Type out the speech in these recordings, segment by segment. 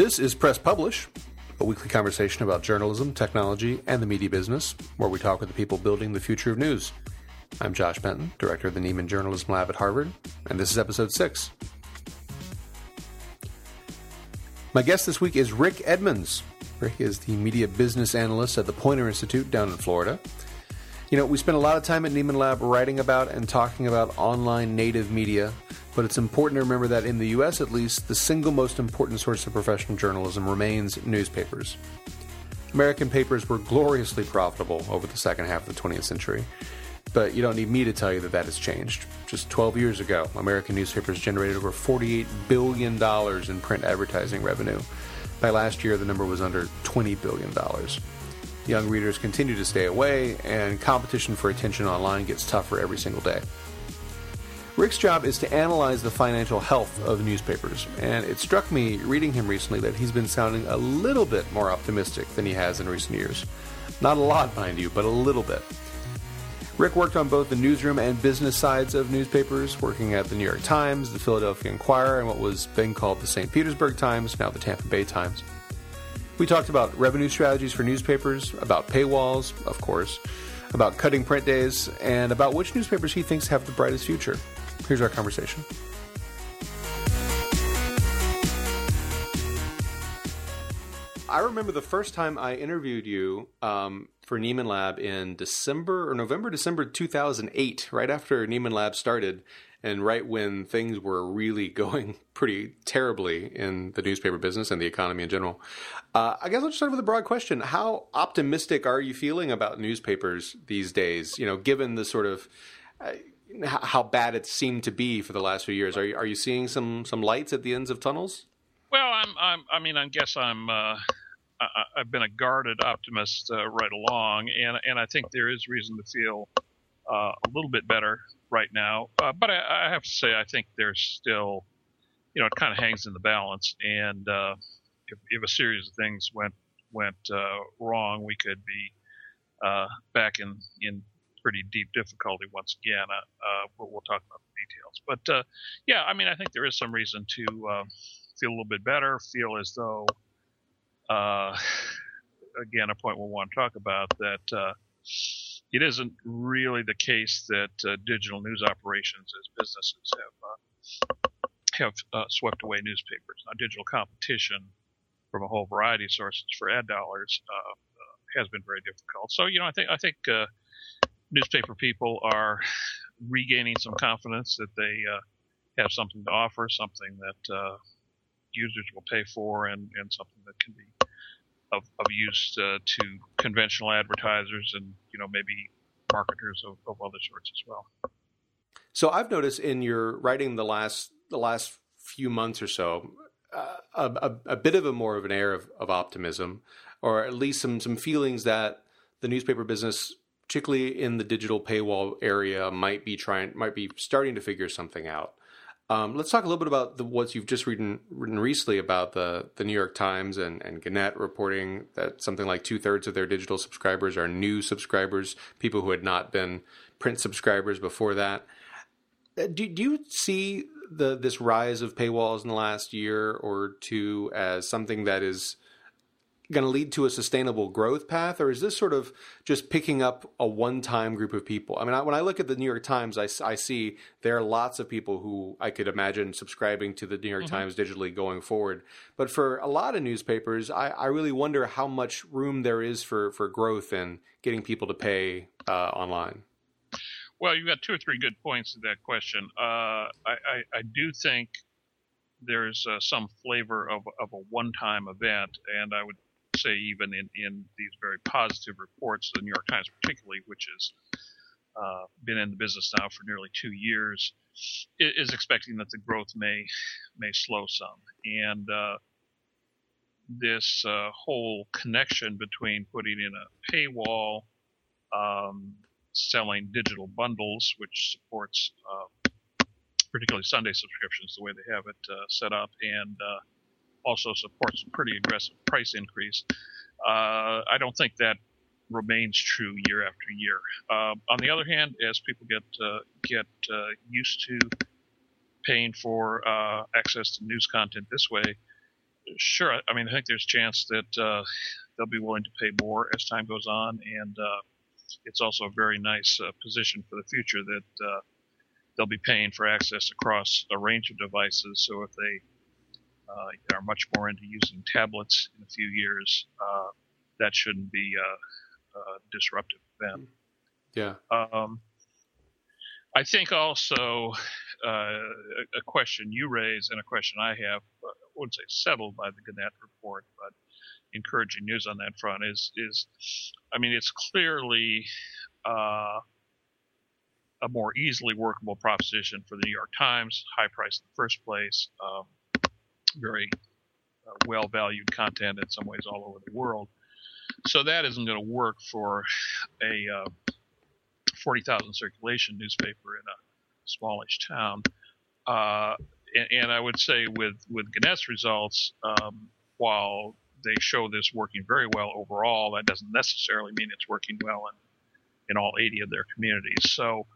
This is Press Publish, a weekly conversation about journalism, technology, and the media business, where we talk with the people building the future of news. I'm Josh Benton, director of the Nieman Journalism Lab at Harvard, and this is episode six. My guest this week is Rick Edmonds. Rick is the media business analyst at the Poynter Institute down in Florida. You know, we spend a lot of time at Nieman Lab writing about and talking about online native media, but it's important to remember that in the US at least, the single most important source of professional journalism remains newspapers. American papers were gloriously profitable over the second half of the 20th century, but you don't need me to tell you that that has changed. Just 12 years ago, American newspapers generated over $48 billion in print advertising revenue. By last year, the number was under $20 billion. Young readers continue to stay away, and competition for attention online gets tougher every single day. Rick's job is to analyze the financial health of newspapers, and it struck me reading him recently that he's been sounding a little bit more optimistic than he has in recent years. Not a lot, mind you, but a little bit. Rick worked on both the newsroom and business sides of newspapers, working at the New York Times, the Philadelphia Inquirer, and what was then called the St. Petersburg Times, now the Tampa Bay Times. We talked about revenue strategies for newspapers, about paywalls, of course, about cutting print days, and about which newspapers he thinks have the brightest future. Here's our conversation. I remember the first time I interviewed you um, for Nieman Lab in December or November, December 2008, right after Nieman Lab started and right when things were really going pretty terribly in the newspaper business and the economy in general. Uh, I guess I'll just start with a broad question: How optimistic are you feeling about newspapers these days? You know, given the sort of uh, how bad it seemed to be for the last few years, are you, are you seeing some some lights at the ends of tunnels? Well, I'm, I'm I mean, I guess I'm. Uh, I, have been a guarded optimist uh, right along, and and I think there is reason to feel uh, a little bit better right now. Uh, but I, I, have to say, I think there's still, you know, it kind of hangs in the balance. And uh, if, if, a series of things went went uh, wrong, we could be back in in pretty deep difficulty once again. Uh, uh, we'll, we'll, talk about the details. But yeah, I mean, I think there is some reason to feel a little bit better. Feel as though, again, a point we'll want to talk about that it isn't really the case that uh, digital news operations as businesses have uh, have uh, swept away newspapers. Now, digital competition from a whole variety of sources for ad dollars uh, uh, has been very difficult. So, you know, I think I think uh, newspaper people are regaining some confidence that they have something to offer, something that users will pay for, and, and something that can be of, of use uh, to conventional advertisers and you know maybe marketers of, of other sorts as well. So I've noticed in your writing the last the last few months or so uh, a, a, a, bit of a more of an air of, of optimism, or at least some some feelings that the newspaper business, particularly in the digital paywall area, might be trying might be starting to figure something out. Um, let's talk a little bit about the, what you've just written, written recently about the, the New York Times and, and Gannett reporting that something like two thirds of their digital subscribers are new subscribers, people who had not been print subscribers before that. Uh, do, do you see the this rise of paywalls in the last year or two as something that is going to lead to a sustainable growth path, or is this sort of just picking up a one-time group of people? I mean, I, when I look at the New York Times, I, I, see there are lots of people who I could imagine subscribing to the New York mm-hmm. Times digitally going forward. But for a lot of newspapers, I, I, really wonder how much room there is for for growth and getting people to pay uh, online. Well, you've got two or three good points to that question. Uh, I, I, do think there's uh, some flavor of, of a one-time event, and I would say even in, in these very positive reports, the New York Times particularly, which has uh, been in the business now for nearly two years, is expecting that the growth may may slow some. And uh, this uh, whole connection between putting in a paywall, um, selling digital bundles, which supports uh, particularly Sunday subscriptions, the way they have it uh, set up, and uh, also supports a pretty aggressive price increase. Uh, I don't think that remains true year after year. Uh, on the other hand, as people get uh, get uh, used to paying for uh, access to news content this way, sure. I mean, I think there's a chance that they'll be willing to pay more as time goes on, and it's also a very nice position for the future that they'll be paying for access across a range of devices. So if they uh, are much more into using tablets in a few years, uh, that shouldn't be a, a disruptive event. Yeah. Um, I think also uh, a question you raise and a question I have, uh, I wouldn't say settled by the Gannett report, but encouraging news on that front is is, I mean, it's clearly uh, a more easily workable proposition for the New York Times, high price in the first place, um, very uh, well valued content in some ways all over the world. So that isn't going to work for a uh, 40,000 circulation newspaper in a smallish town. Uh, and, and, I would say with, with Gannett's results, um, while they show this working very well overall, that doesn't necessarily mean it's working well in, in all 80 of their communities. So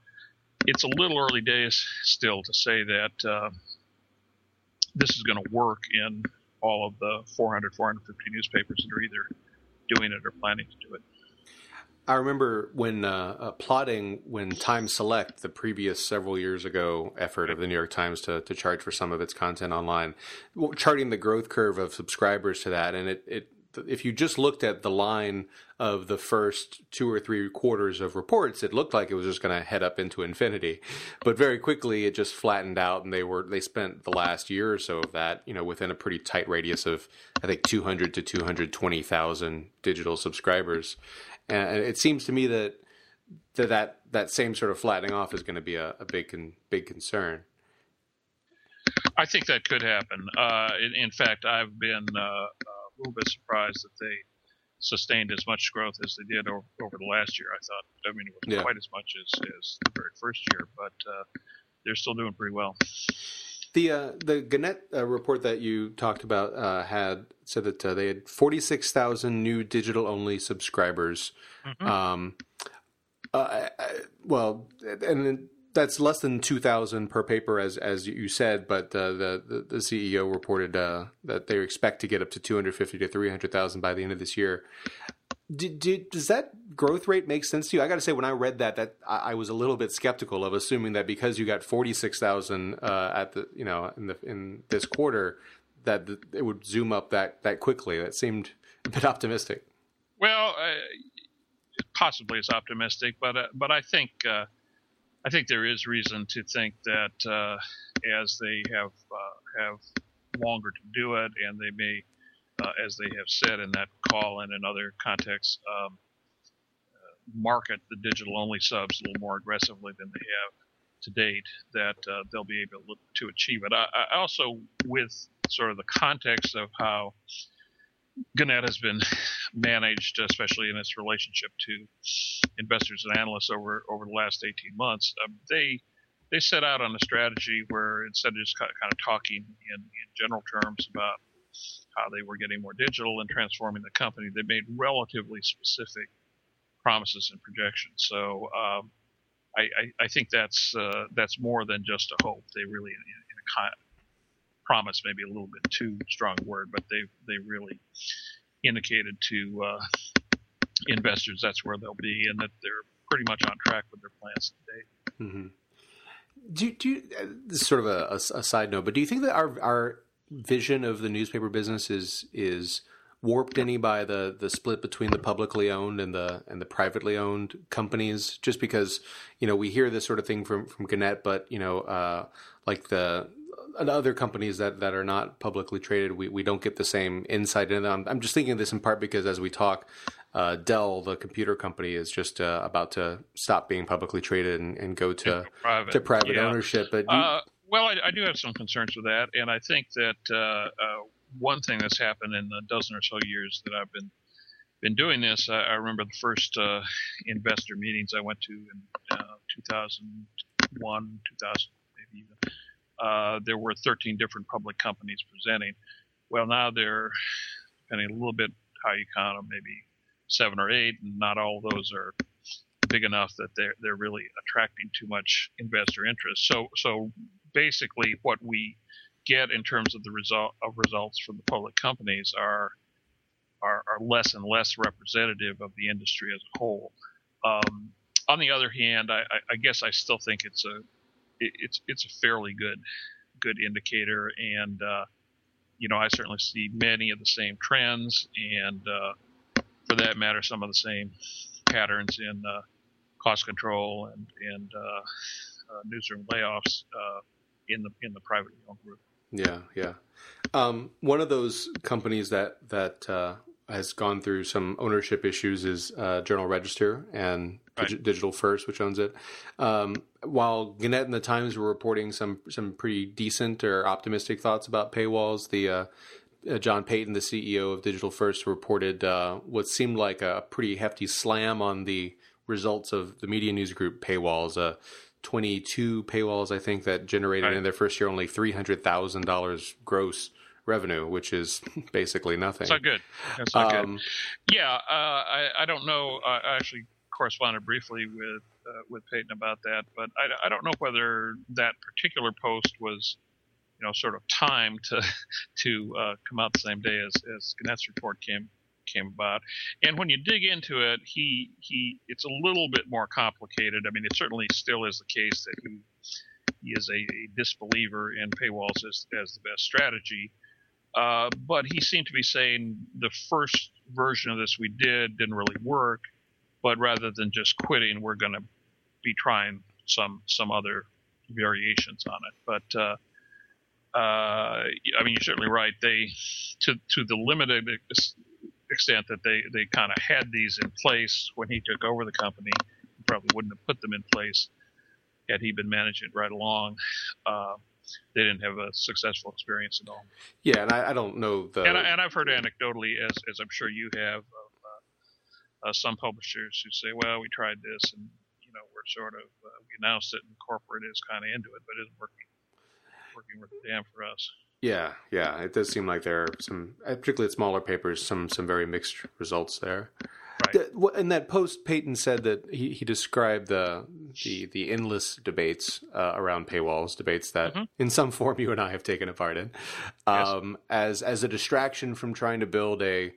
it's a little early days still to say that uh, this is going to work in all of the 400, 450 newspapers that are either doing it or planning to do it. I remember when uh, uh, plotting when TimesSelect, the previous several years ago effort of the New York Times to, to charge for some of its content online, charting the growth curve of subscribers to that, and it, it if you just looked at the line of the first two or three quarters of reports, it looked like it was just going to head up into infinity. But very quickly, it just flattened out, and they were they spent the last year or so of that, you know, within a pretty tight radius of I think 200 to 220 thousand digital subscribers, and it seems to me that that that, that same sort of flattening off is going to be a, a big con, big concern. I think that could happen. Uh, in, in, fact, I've been uh, a little bit surprised that they sustained as much growth as they did over, over the last year. I thought, I mean, it wasn't yeah. quite as much as, as the very first year, but uh, they're still doing pretty well. The uh, the Gannett uh, report that you talked about uh, had said that uh, they had forty six thousand new digital only subscribers. Mm-hmm. Um, uh, well, and that's less than two thousand per paper, as as you said. But uh, the, the, CEO reported that they expect to get up to two hundred fifty to three hundred thousand by the end of this year. Does that growth rate make sense to you? I got to say, when I read that, that I, I, was a little bit skeptical of assuming that because you got forty six thousand uh, at the you know in the in this quarter, that the, it would zoom up that that quickly. That seemed a bit optimistic. Well, uh, possibly it's optimistic, but uh, but I think uh, I think there is reason to think that uh, as they have uh, have longer to do it, and they may uh, as they have said in that call and in other contexts, um, uh, market the digital only subs a little more aggressively than they have to date, that uh, they'll be able to achieve it. I, I, also, with sort of the context of how Gannett has been managed, especially in its relationship to investors and analysts over over the last 18 months, um, they they set out on a strategy where instead of just kind of talking in, in general terms about how they were getting more digital and transforming the company, they made relatively specific promises and projections. So um, I, I, I, think that's uh, that's more than just a hope. They really, in, in a promise, maybe a little bit too strong word, but they they really indicated to uh, investors that's where they'll be and that they're pretty much on track with their plans today. Mm-hmm. Do, do you, uh, this is sort of a, a, a, side note, but do you think that our our vision of the newspaper business is is warped any by the the split between the publicly owned and the and the privately owned companies just because you know we hear this sort of thing from from Gannett but you know uh, like the other companies that, that are not publicly traded we, we don't get the same insight into them I'm just thinking of this in part because as we talk uh, Dell the computer company is just uh, about to stop being publicly traded and, and go to private, to private yeah. ownership but uh, well, I, I, do have some concerns with that, and I think that uh, uh, one thing that's happened in the dozen or so years that I've been been doing this, I, I remember the first uh, investor meetings I went to in uh, 2001, 2000, maybe even. Uh, there were 13 different public companies presenting. Well, now they're depending a little bit how you count them, maybe seven or eight, and not all those are big enough that they're they're really attracting too much investor interest. So so basically what we get in terms of the result of results from the public companies are are, are less and less representative of the industry as a whole. Um, on the other hand, I, I, guess I still think it's a it, it's it's a fairly good good indicator, and uh, you know I certainly see many of the same trends, and uh, for that matter, some of the same patterns in uh, cost control and and uh, uh, newsroom layoffs uh, in the in the privately owned group. Yeah, yeah. Um, one of those companies that that has gone through some ownership issues is Journal Register and right. Digital First, which owns it. Um, while Gannett and the Times were reporting some some pretty decent or optimistic thoughts about paywalls, the uh, uh, John Paton, the CEO of Digital First, reported uh, what seemed like a pretty hefty slam on the results of the Media News Group paywalls. Uh, 22 paywalls, I think, that generated right. in their first year only $300,000 gross revenue, which is basically nothing. It's not good. That's not um, good. Yeah, uh, I, I don't know. I actually corresponded briefly with uh, with Paton about that, but I, I don't know whether that particular post was, you know, sort of timed to to uh, come out the same day as as Gannett's report came came about. And when you dig into it, he he it's a little bit more complicated. I mean, it certainly still is the case that he he is a, a disbeliever in paywalls as as the best strategy. Uh, but he seemed to be saying the first version of this we did didn't really work, but rather than just quitting, we're going to be trying some some other variations on it. But uh, uh, I mean, you're certainly right. They to to the limited extent that they they kind of had these in place when he took over the company, he probably wouldn't have put them in place had he been managing it right along. Uh, they didn't have a successful experience at all. Yeah, and I, I don't know the. And, I, have heard anecdotally, as as I'm sure you have, uh, uh, some publishers who say, "Well, we tried this, and you know, we're sort of uh, we announced it, and corporate is kind of into it, but it isn't working working worth a damn for us." Yeah, yeah, it does seem like there are some, particularly at smaller papers, some some very mixed results there. Right. In that post, Paton said that he, he described the the the endless debates uh, around paywalls, debates that mm-hmm. in some form you and I have taken a part in, um, yes. as as a distraction from trying to build a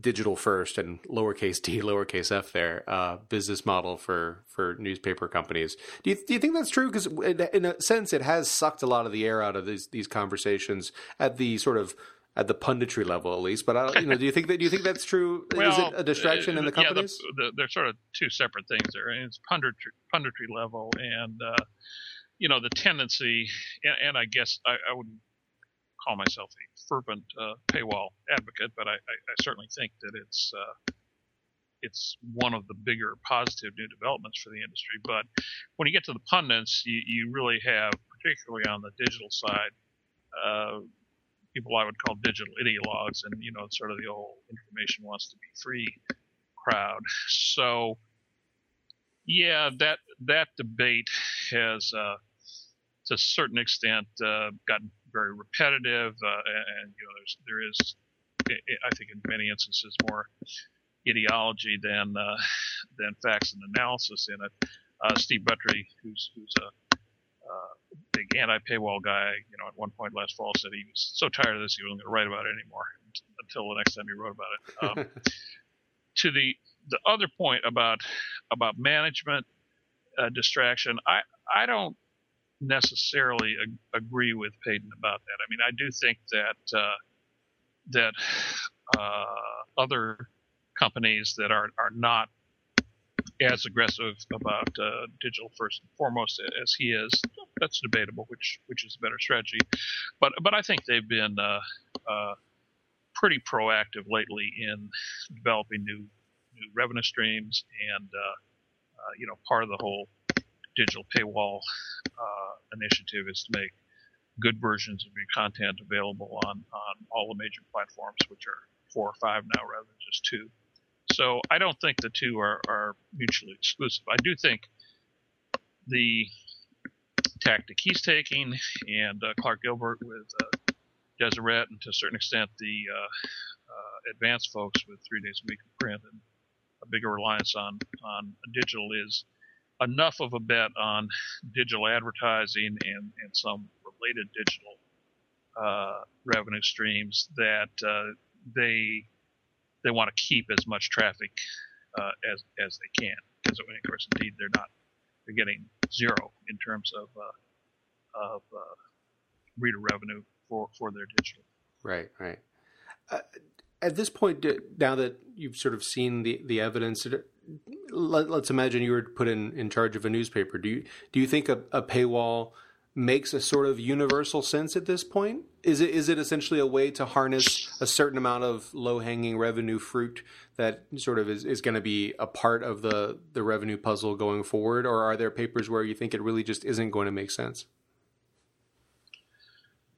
digital first and lowercase d lowercase f there uh, business model for for newspaper companies. Do you do you think that's true? Because in a sense, it has sucked a lot of the air out of these these conversations at the sort of at the punditry level, at least. But I don't, you know, do you think that do you think that's true? well, Is it a distraction uh, in the companies? Yeah, the, the, they're sort of two separate things there. It's punditry, punditry level, and uh, you know the tendency, and, and I guess I, I, wouldn't call myself a fervent uh, paywall advocate, but I, I, I, certainly think that it's uh, it's one of the bigger positive new developments for the industry. But when you get to the pundits, you, you really have, particularly on the digital side, uh, people I would call digital ideologues, and you know, sort of the old information wants to be free crowd. So, yeah, that that debate has, uh, to a certain extent, uh, gotten very repetitive, uh, and, you know, there's there is, I think, in many instances, more ideology than uh, than facts and analysis in it. Uh, Steve Buttry, who's who's a uh, big anti-paywall guy, you know, at one point last fall said he was so tired of this he wasn't going to write about it anymore until the next time he wrote about it. Um, to the the other point about about management uh, distraction, I I don't necessarily ag- agree with Paton about that. I mean, I do think that uh, that uh, other companies that are are not as aggressive about uh, digital first and foremost as he is. That's debatable, which which is a better strategy. But but I think they've been uh, uh, pretty proactive lately in developing new new revenue streams, and uh, you know part of the whole digital paywall uh, initiative is to make good versions of your content available on on all the major platforms, which are four or five now rather than just two. So I don't think the two are, are mutually exclusive. I do think the tactic he's taking and uh, Clark Gilbert with uh, Deseret and to a certain extent the uh, uh, advanced folks with three days a week of print and a bigger reliance on, on digital is enough of a bet on digital advertising and, and some related digital uh, revenue streams that uh, they they want to keep as much traffic uh, as as they can because of course indeed they're not they're getting zero in terms of uh, of uh, reader revenue for for their digital. Right, right. At this point, now that you've sort of seen the the evidence, let, us imagine you were put in, in charge of a newspaper. Do you do you think a, a paywall makes a sort of universal sense at this point? Is it is it essentially a way to harness a certain amount of low hanging revenue fruit that sort of is, is going to be a part of the the revenue puzzle going forward, or are there papers where you think it really just isn't going to make sense?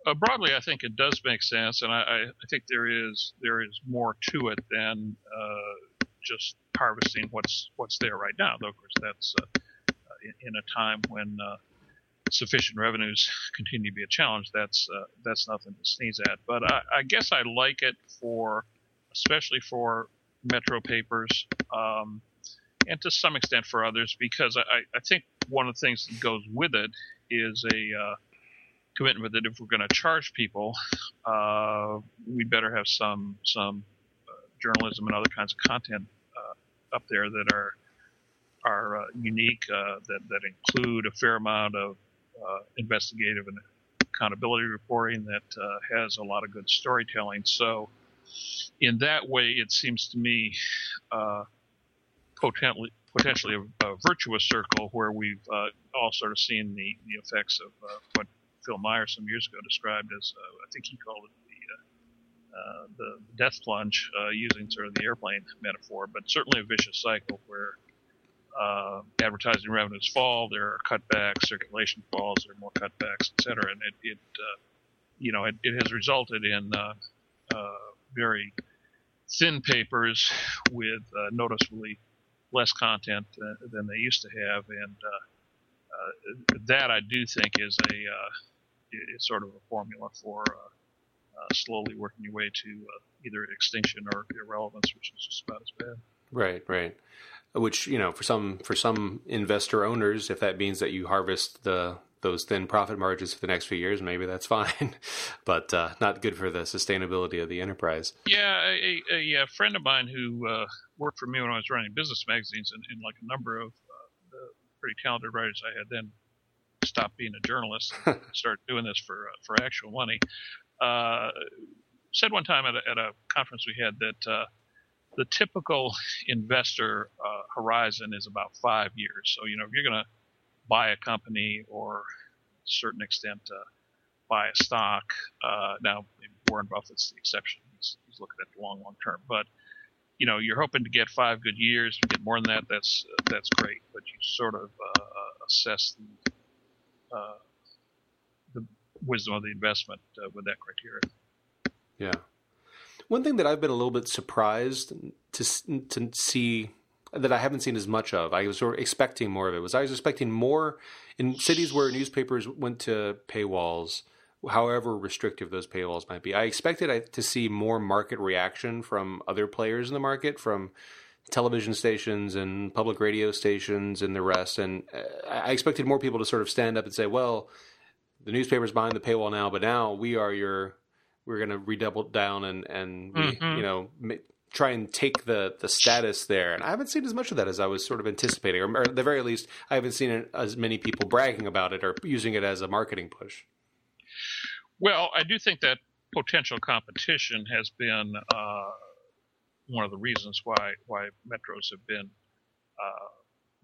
Uh, broadly, I think it does make sense, and I, I, think there is there is more to it than uh, just harvesting what's what's there right now. Though, of course, that's uh, in, in, a time when uh, sufficient revenues continue to be a challenge, that's uh, that's nothing to sneeze at. But I, I, guess I like it for, especially for metro papers, um, and to some extent for others, because I, I, think one of the things that goes with it is a uh, commitment that if we're going to charge people, uh, we better have some some uh, journalism and other kinds of content uh, up there that are are uh, unique, uh, that that include a fair amount of uh, investigative and accountability reporting that has a lot of good storytelling. So, in that way, it seems to me potentially potentially a, a, virtuous circle where we've uh, all sort of seen the, the effects of uh, what Phil Meyer some years ago described as uh, I think he called it the the death plunge, using sort of the airplane metaphor, but certainly a vicious cycle where uh, advertising revenues fall, there are cutbacks, circulation falls, there are more cutbacks, et cetera. And it, it uh, you know, it, it, has resulted in uh, uh very thin papers with uh, noticeably less content uh, than they used to have. And that I do think is a is sort of a formula for slowly working your way to either extinction or irrelevance, which is just about as bad. Right, right which you know for some for some investor owners, if that means that you harvest the those thin profit margins for the next few years, maybe that's fine, but uh, not good for the sustainability of the enterprise. Yeah, a, a, a friend of mine who uh, worked for me when I was running business magazines, and, and like a number of uh, pretty talented writers I had then stopped being a journalist and started doing this for uh, for actual money. Uh, said one time at a, at a conference we had that uh, the typical investor uh, horizon is about five years. So, you know, if you're going to buy a company or, a certain extent, uh, buy a stock, uh, now Warren Buffett's the exception. He's, he's, looking at the long, long term. But, you know, you're hoping to get five good years. If you get more than that, that's that's great. But you sort of uh, assess the uh, the wisdom of the investment uh, with that criteria. Yeah. One thing that I've been a little bit surprised to to see that I haven't seen as much of. I was sort of expecting more of it. Was I was expecting more in cities where newspapers went to paywalls, however restrictive those paywalls might be. I expected to see more market reaction from other players in the market, from television stations and public radio stations and the rest. And uh, I expected more people to sort of stand up and say, "Well, the newspaper's behind the paywall now, but now we are your we're going to redouble down and and mm-hmm. you know try and take the the status there. And I haven't seen as much of that as I was sort of anticipating, or, or at the very least, I haven't seen as many people bragging about it or using it as a marketing push. Well, I do think that potential competition has been uh, one of the reasons why why metros have been uh,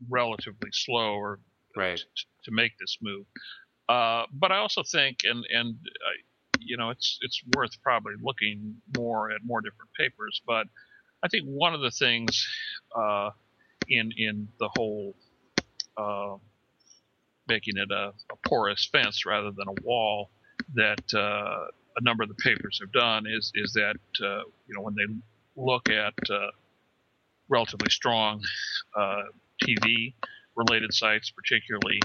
relatively slow or right. to, to make this move. Uh, but I also think, and and you know, it's it's worth probably looking more at more different papers. But I think one of the things uh, in in the whole uh, making it a, a, porous fence rather than a wall that uh, a number of the papers have done is is that uh, you know when they look at uh, relatively strong uh, TV related sites, particularly.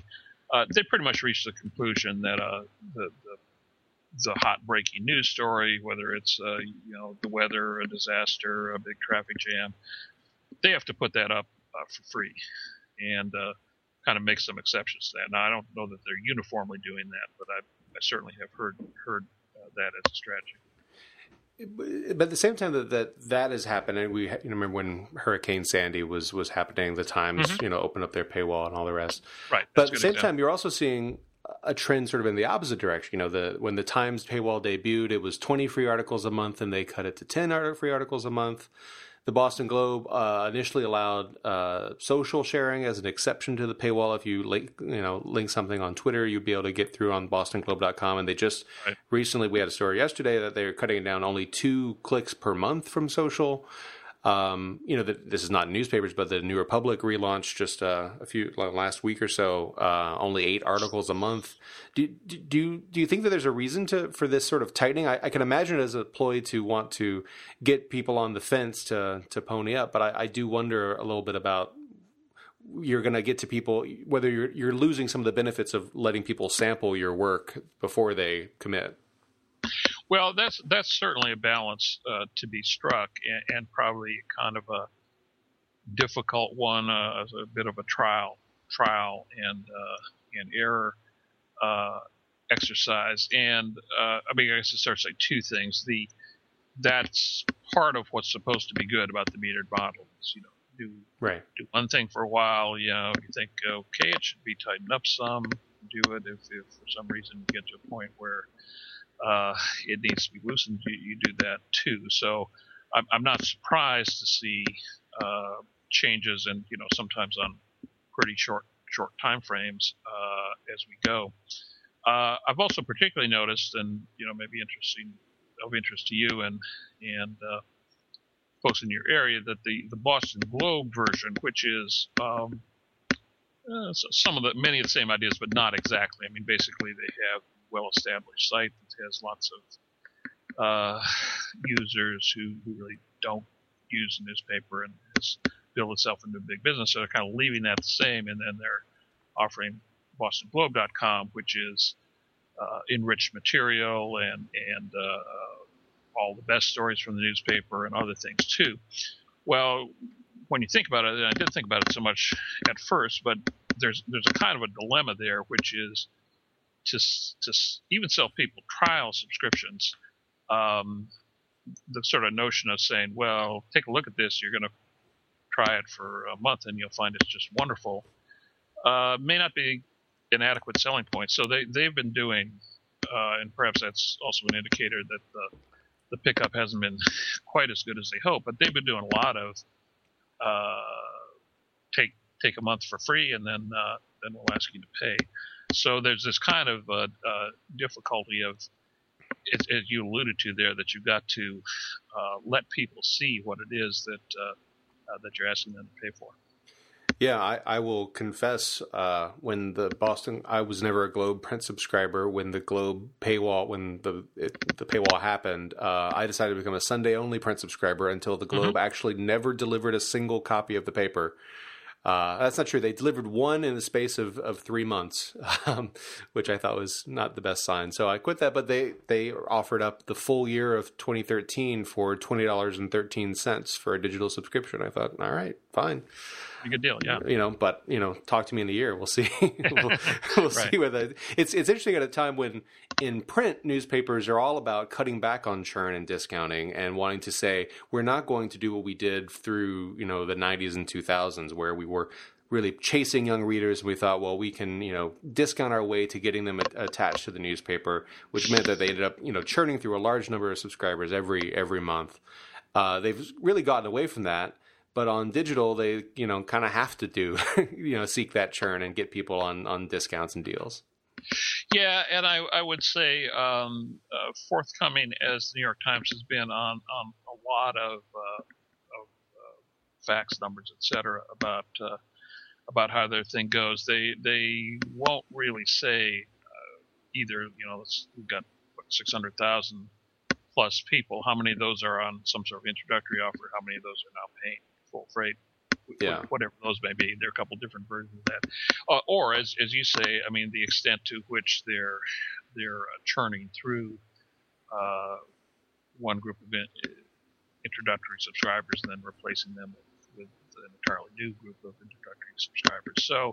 they pretty much reach the conclusion that the, the a hot breaking news story, whether it's uh, you know the weather, a disaster, a big traffic jam, they have to put that up uh, for free, and uh, kind of make some exceptions to that. Now I don't know that they're uniformly doing that, but I, I certainly have heard heard uh, that as a strategy. But at the same time that that, that is happening, we you know, remember when Hurricane Sandy was was happening. The Times, mm-hmm. you know, opened up their paywall and all the rest. Right. But at the same time, you're also seeing a trend sort of in the opposite direction. You know, the when the Times paywall debuted, it was 20 free articles a month, and they cut it to 10 free articles a month. The Boston Globe uh, initially allowed uh, social sharing as an exception to the paywall. If you link, you know, link something on Twitter, you'd be able to get through on BostonGlobe.com. And they just right. recently, we had a story yesterday that they're cutting it down only two clicks per month from social. Um, you know, the, this is not newspapers, but the New Republic relaunched just uh, a few last week or so. Uh, only eight articles a month. Do, do, do you do you think that there's a reason to for this sort of tightening? I, I, can imagine it as a ploy to want to get people on the fence to to pony up, but I, I do wonder a little bit about you're going to get to people whether you're you're losing some of the benefits of letting people sample your work before they commit. Well, that's that's certainly a balance uh, to be struck, and, and, probably kind of a difficult one, uh, a bit of a trial, trial and uh, and error uh, exercise. And uh, I mean, I guess it starts like two things. The that's part of what's supposed to be good about the metered model. Is, you know, do right. do one thing for a while. You know, you think okay, it should be tightened up some. Do it if, if for some reason you get to a point where uh, it needs to be loosened, you, you do that too. So I'm, I'm not surprised to see uh, changes, and you know sometimes on pretty short short time frames uh, as we go. Uh, I've also particularly noticed, and you know maybe interesting of interest to you and and uh, folks in your area, that the the Boston Globe version, which is um, uh, some of the many of the same ideas, but not exactly. I mean, basically they have well-established site that has lots of uh, users who, who really don't use the newspaper and has built itself into a big business. So they're kind of leaving that the same, and then they're offering BostonGlobe.com, which is uh, enriched material and and uh, all the best stories from the newspaper and other things too. Well, when you think about it, and I didn't think about it so much at first, but there's there's a kind of a dilemma there, which is to to even sell people trial subscriptions. Um, the sort of notion of saying, well, take a look at this, you're going to try it for a month and you'll find it's just wonderful, uh, may not be an adequate selling point. So they they've been doing, uh, and perhaps that's also an indicator that the the pickup hasn't been quite as good as they hope. But they've been doing a lot of uh, take take a month for free and then uh, then we'll ask you to pay. So there's this kind of uh, uh, difficulty of, as, as, you alluded to there, that you've got to uh, let people see what it is that uh, uh, that you're asking them to pay for. Yeah, I, I will confess. Uh, when the Boston, I was never a Globe print subscriber. When the Globe paywall, when the it, the paywall happened, I decided to become a Sunday only print subscriber until the Globe mm-hmm. actually never delivered a single copy of the paper. Uh, that's not true. They delivered one in the space of, of three months, um, which I thought was not the best sign. So I quit that, but they, they offered up the full year of 2013 for $20.13 for a digital subscription. I thought, all right, fine a good deal. Yeah. You know, but you know, talk to me in a year. We'll see. we'll, we'll right. see whether it's it's interesting at a time when in print newspapers are all about cutting back on churn and discounting and wanting to say we're not going to do what we did through you know the 90s and 2000s where we were really chasing young readers. We thought, well, we can, you know, discount our way to getting them attached to the newspaper, which meant that they ended up, you know, churning through a large number of subscribers every every month. Uh, they've really gotten away from that, but on digital, they you know kind of have to do you know seek that churn and get people on on discounts and deals. Yeah, and I, I would say um, uh, forthcoming as the New York Times has been on on a lot of, uh, of uh, facts, numbers, etc. about uh, about how their thing goes. They they won't really say uh, either. You know, we've got six hundred thousand plus people. How many of those are on some sort of introductory offer? How many of those are now paying? Full freight. Yeah. Whatever those may be, there are a couple different versions of that. Uh, or as as you say, I mean, the extent to which they're they're uh, churning through uh, one group of in, introductory subscribers and then replacing them with, with, an entirely new group of introductory subscribers. So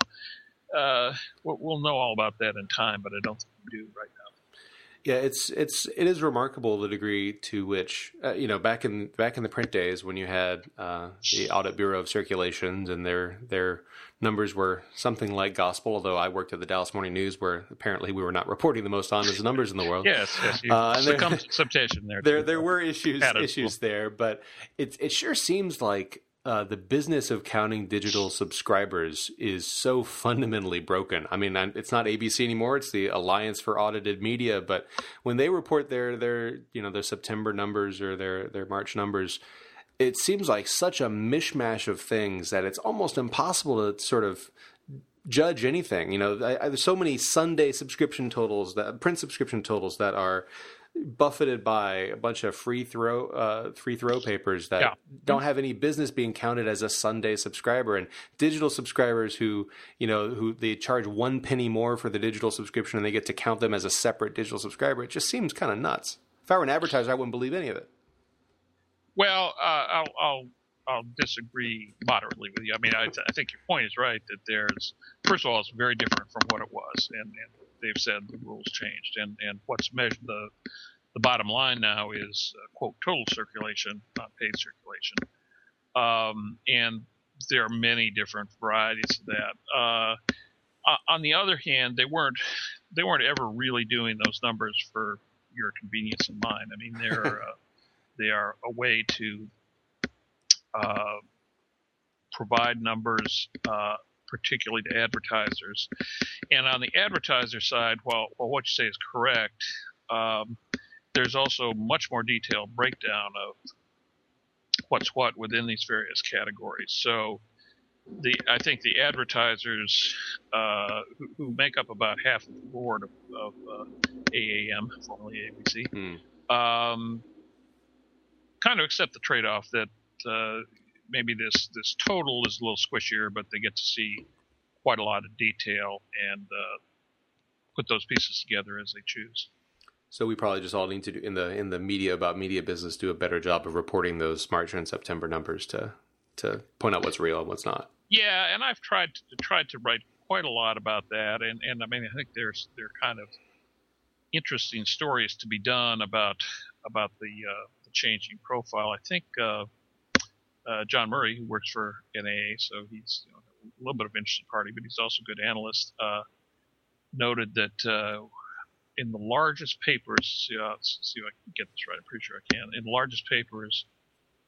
uh, we'll know all about that in time, but I don't think we do right now. Yeah, it's it's it is remarkable the degree to which uh, you know back in back in the print days when you had uh, the Audit Bureau of Circulations and their their numbers were something like gospel. Although I worked at the Dallas Morning News, where apparently we were not reporting the most honest numbers in the world. yes, yes, you uh, succumbed there. There, there were issues issues there, but it it sure seems like uh, the business of counting digital subscribers is so fundamentally broken. I mean, it's not ABC anymore; it's the Alliance for Audited Media. But when they report their their you know their September numbers or their their March numbers, it seems like such a mishmash of things that it's almost impossible to sort of judge anything. You know, I, I, there's so many Sunday subscription totals that print subscription totals that are buffeted by a bunch of free throw uh, free throw papers that yeah. don't have any business being counted as a Sunday subscriber, and digital subscribers who you know who they charge one penny more for the digital subscription and they get to count them as a separate digital subscriber. It just seems kind of nuts. If I were an advertiser, I wouldn't believe any of it. Well, uh, I'll, I'll I'll disagree moderately with you. I mean, I, th- I, think your point is right that there's first of all, it's very different from what it was, and, and they've said the rules changed, and and what's measured the the bottom line now is uh, quote total circulation, not paid circulation, um, and there are many different varieties of that. Uh, on the other hand, they weren't they weren't ever really doing those numbers for your convenience and mine. I mean, they're uh, they are a way to uh, provide numbers uh, particularly to advertisers. And on the advertiser side, while, while what you say is correct, um, there's also much more detailed breakdown of what's what within these various categories. So the I think the advertisers uh, who, who, make up about half of the board of, of uh, AAM, formerly ABC, mm. um, kind of accept the trade-off that uh, maybe this this total is a little squishier, but they get to see quite a lot of detail and uh, put those pieces together as they choose. So we probably just all need to do in the in the media about media business do a better job of reporting those March and September numbers to to point out what's real and what's not. Yeah, and I've tried to tried to write quite a lot about that, and and I mean I think there's there are kind of interesting stories to be done about about the uh, the changing profile. I think uh, uh, John Murray, who works for NAA, so he's you know, a little bit of interested party, but he's also a good analyst, uh, noted that uh, in the largest papers, uh, see if I can get this right, I'm pretty sure I can, in the largest papers,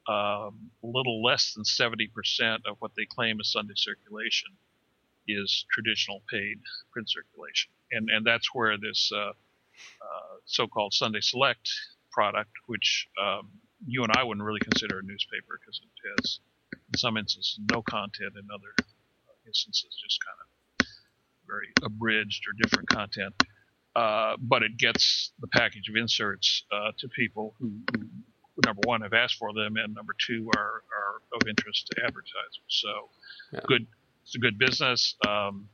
um, a little less than 70% of what they claim is Sunday circulation is traditional paid print circulation. And, and that's where this uh, uh, so-called Sunday Select product, which um, you and I wouldn't really consider a newspaper because it has, in some instances, no content, in other instances, just kind of very abridged or different content. Uh, but it gets the package of inserts uh, to people who, who, number one, have asked for them, and number two, are, are of interest to advertisers. So, yeah. good, it's a good business. Um,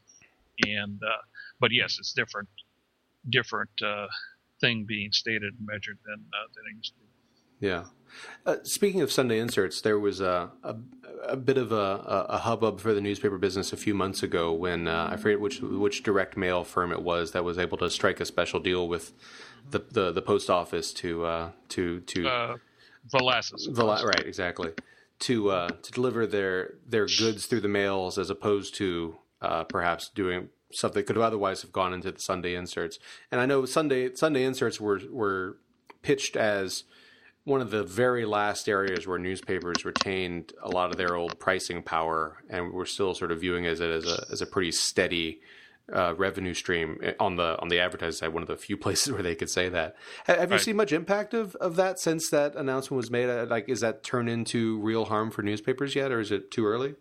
and uh, but yes, it's different, different uh, thing being stated and measured than uh, than it used to be. Yeah. Uh, speaking of Sunday inserts, there was a, a, a bit of a, a, hubbub for the newspaper business a few months ago when uh, I forget which which direct mail firm it was that was able to strike a special deal with the the, the post office to uh, to to uh, Valassis. Vel- right, exactly. To uh, to deliver their their goods through the mails as opposed to uh, perhaps doing stuff that could have otherwise have gone into the Sunday inserts. And I know Sunday Sunday inserts were were pitched as one of the very last areas where newspapers retained a lot of their old pricing power, and we're still sort of viewing it as a as a pretty steady uh, revenue stream on the on the advertising side. One of the few places where they could say that. Have, have right. you seen much impact of, of that since that announcement was made? Uh, like, is that turned into real harm for newspapers yet, or is it too early?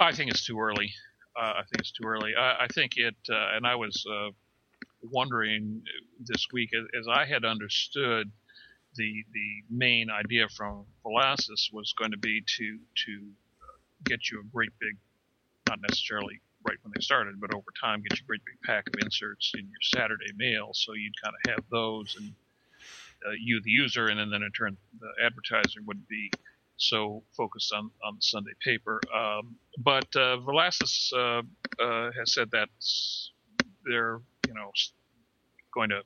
I think it's too early. Uh, I think it's too early. I, I think it, uh, and I was uh, wondering this week as, as I had understood the the main idea from Valassis was going to be to to get you a great big, not necessarily right when they started, but over time get you a great big pack of inserts in your Saturday mail, so you'd kind of have those, and uh, you the user, and then, then in turn the advertiser would be so focused on, on the Sunday paper. Um, but uh, Valassis uh, uh, has said that they're you know going to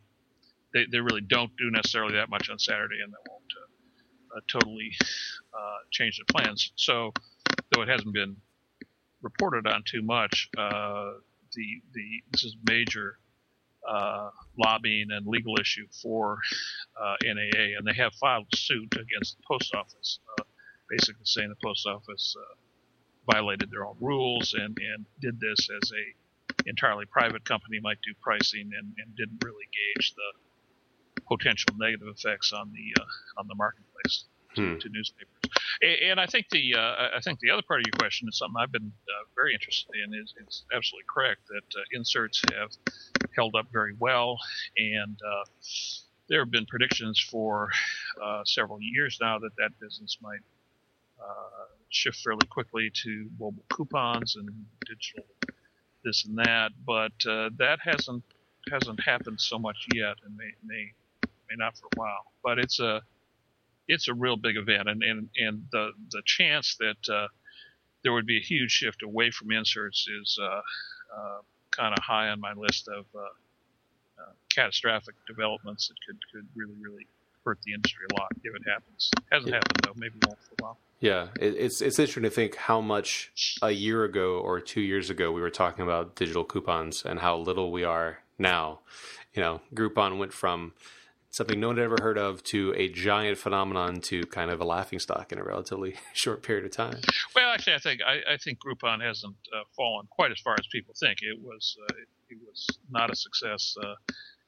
they they really don't do necessarily that much on Saturday, and that won't uh, uh, totally uh, change their plans. So, though it hasn't been reported on too much, uh, the the this is major uh, lobbying and legal issue for uh, NAA, and they have filed suit against the post office, uh, basically saying the post office violated their own rules and, and did this as a entirely private company might do pricing and, and didn't really gauge the potential negative effects on the uh, on the marketplace to, hmm. to newspapers. And I think the uh, I think the other part of your question is something I've been uh, very interested in. is It's absolutely correct that uh, inserts have held up very well, and uh, there have been predictions for uh, several years now that that business might uh, shift fairly quickly to mobile coupons and digital this and that, but that hasn't hasn't happened so much yet, and may may may not for a while. But it's a it's a real big event, and and and the the chance that uh, there would be a huge shift away from inserts is uh, uh, kind of high on my list of uh, uh, catastrophic developments that could could really really hurt the industry a lot if it happens. Hasn't yeah. happened though, maybe won't for a while. Yeah, it's it's interesting to think how much a year ago or two years ago we were talking about digital coupons and how little we are now. You know, Groupon went from something no one had ever heard of to a giant phenomenon to kind of a laughing stock in a relatively short period of time. Well, actually, I think I, I think Groupon hasn't uh, fallen quite as far as people think. It was uh, it, was not a success uh,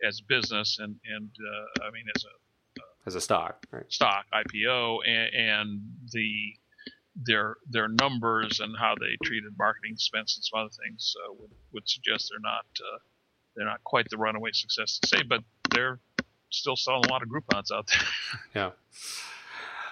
as business, and and uh, I mean as a uh, as a stock right. stock IPO, and, and the their their numbers and how they treated marketing expense and some other things uh, would would suggest they're not they're not quite the runaway success to say, but they're still selling a lot of Groupons out there. yeah.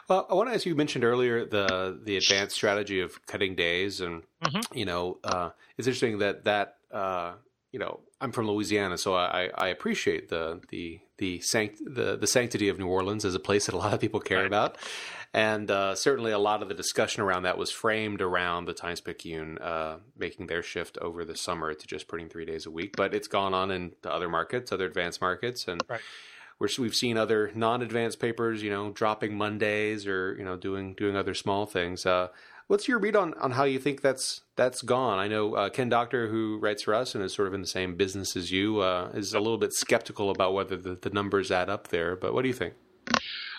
Well, I want to ask you. mentioned earlier the the advanced strategy of cutting days, and mm-hmm. you know, uh, it's interesting that that uh, you know I'm from Louisiana, so I, I appreciate the the the, sanct- the the sanctity of New Orleans as a place that a lot of people care right. about, and uh, certainly a lot of the discussion around that was framed around the Times Picayune uh, making their shift over the summer to just putting three days a week, but it's gone on in the other markets, other advanced markets, and. Right we've seen other non-advanced papers, you know, dropping Mondays or you know doing doing other small things. Uh, what's your read on, on how you think that's that's gone? I know uh, Ken Doctor, who writes for us and is sort of in the same business as you, uh, is a little bit skeptical about whether the, the, numbers add up there. But what do you think?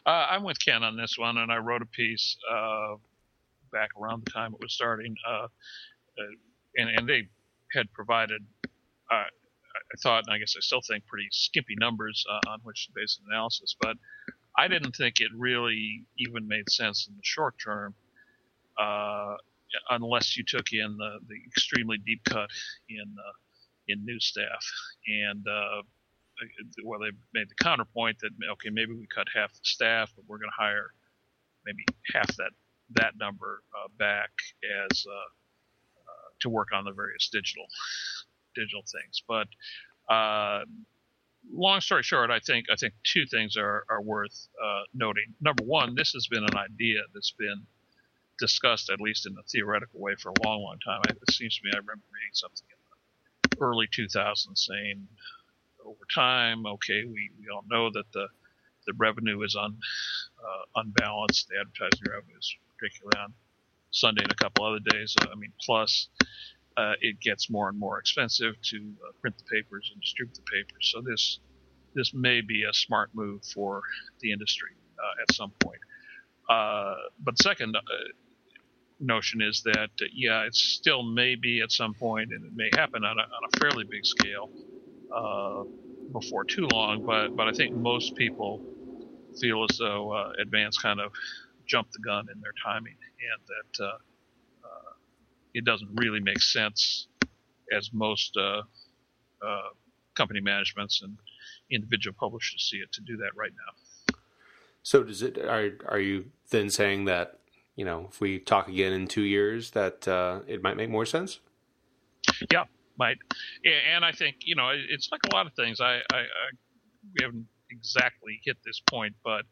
Uh, I'm with Ken on this one, and I wrote a piece uh, back around the time it was starting, uh, and, and they had provided I thought, and I guess I still think, pretty skimpy numbers uh, on which to base an analysis. But I didn't think it really even made sense in the short term, uh, unless you took in the, the extremely deep cut in uh, in new staff. And uh, well, they made the counterpoint that okay, maybe we cut half the staff, but we're going to hire maybe half that that number uh, back as uh, to work on the various digital digital things. But uh, long story short, I think I think two things are are worth uh, noting. Number one, this has been an idea that's been discussed at least in a theoretical way for a long, long time. It seems to me I remember reading something in the early 2000s saying over time, okay, we, we all know that the the revenue is un, uh, unbalanced. The advertising revenue is particularly on Sunday and a couple other days. I mean, plus uh, it gets more and more expensive to uh, print the papers and distribute the papers. So this this may be a smart move for the industry uh, at some point. Uh, but second uh, notion is that uh, yeah, it still may be at some point, and it may happen on a, on a fairly big scale before too long. But but I think most people feel as though Advance kind of jumped the gun in their timing, and that it doesn't really make sense as most uh, uh, company managements and individual publishers see it to do that right now. So does it? Are are you then saying that you know if we talk again in two years that uh, it might make more sense? Yeah, might. And I think you know it's like a lot of things. I, I, I we haven't exactly hit this point, but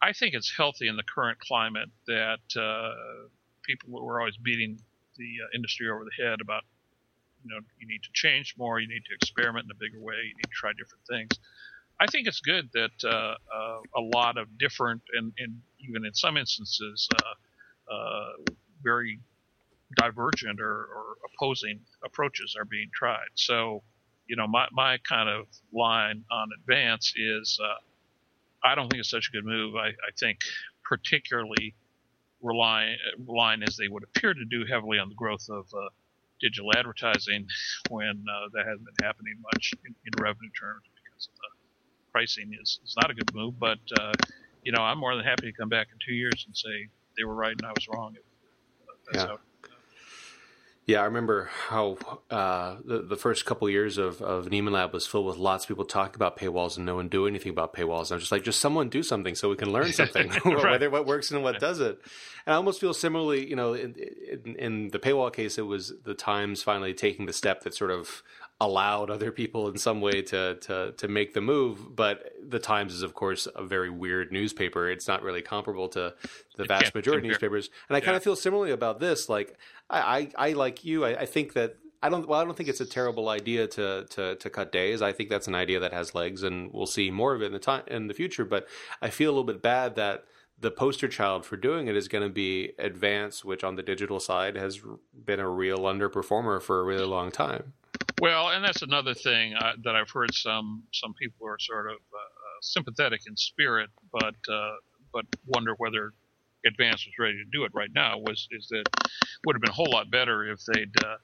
I think it's healthy in the current climate that uh, people who are always beating the uh, industry over the head about you know you need to change more, you need to experiment in a bigger way, you need to try different things. I think it's good that uh, uh, a lot of different and, and even in some instances uh, uh, very divergent or, or, opposing approaches are being tried. So, you know, my, my kind of line on advance is uh, I don't think it's such a good move. I, I think particularly relying, relying as they would appear to do heavily on the growth of uh, digital advertising when uh, that hasn't been happening much in, in revenue terms because of the pricing is, is not a good move. But, uh, you know, I'm more than happy to come back in two years and say they were right and I was wrong. That's yeah. How, yeah, I remember how uh, the, the first couple years of, of Nieman Lab was filled with lots of people talking about paywalls and no one do anything about paywalls. I'm just like, just someone do something so we can learn something, right. whether what works and what doesn't. And I almost feel similarly, you know, in, in, in the paywall case, it was the Times finally taking the step that sort of allowed other people in some way to to to make the move. But the Times is, of course, a very weird newspaper. It's not really comparable to the vast majority of newspapers. And I yeah. kind of feel similarly about this. Like I, I, I like you. I, I, think that. I don't. Well, I don't think it's a terrible idea to, to to cut days. I think that's an idea that has legs, and we'll see more of it in the time in the future. But I feel a little bit bad that the poster child for doing it is going to be Advance, which on the digital side has been a real underperformer for a really long time. Well, and that's another thing uh, that I've heard some some people are sort of uh, uh, sympathetic in spirit, but uh, but wonder whether Advance was ready to do it right now. Was is that would have been a whole lot better if they'd uh,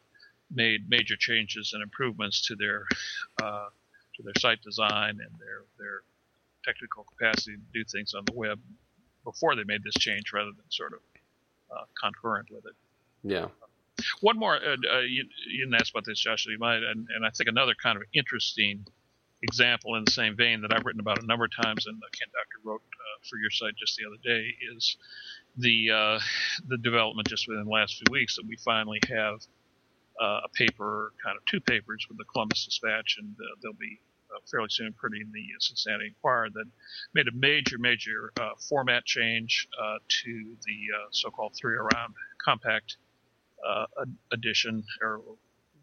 made major changes and improvements to their uh, to their site design and their their technical capacity to do things on the web before they made this change, rather than sort of concurrent with it. Yeah. One more, uh, uh, you, you, didn't ask about this, Joshua, you might, and, and I think another kind of interesting example in the same vein that I've written about a number of times, and Ken Doctor wrote uh, for your site just the other day, is the uh, the development just within the last few weeks that we finally have uh, a paper, kind of two papers with the Columbus Dispatch, and uh, they'll be uh, fairly soon printing the Cincinnati Enquirer that made a major, major format change to the so-called three-around compact edition or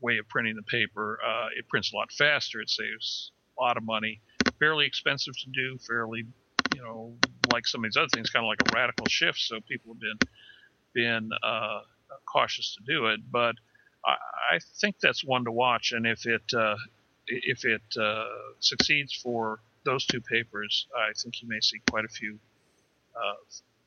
way of printing the paper. Uh, it prints a lot faster. It saves a lot of money. Fairly expensive to do. Fairly, you know, like some of these other things, kind of like a radical shift. So people have been been uh, cautious to do it. But I, I, think that's one to watch. And if it uh, if it uh, succeeds for those two papers, I think you may see quite a few uh,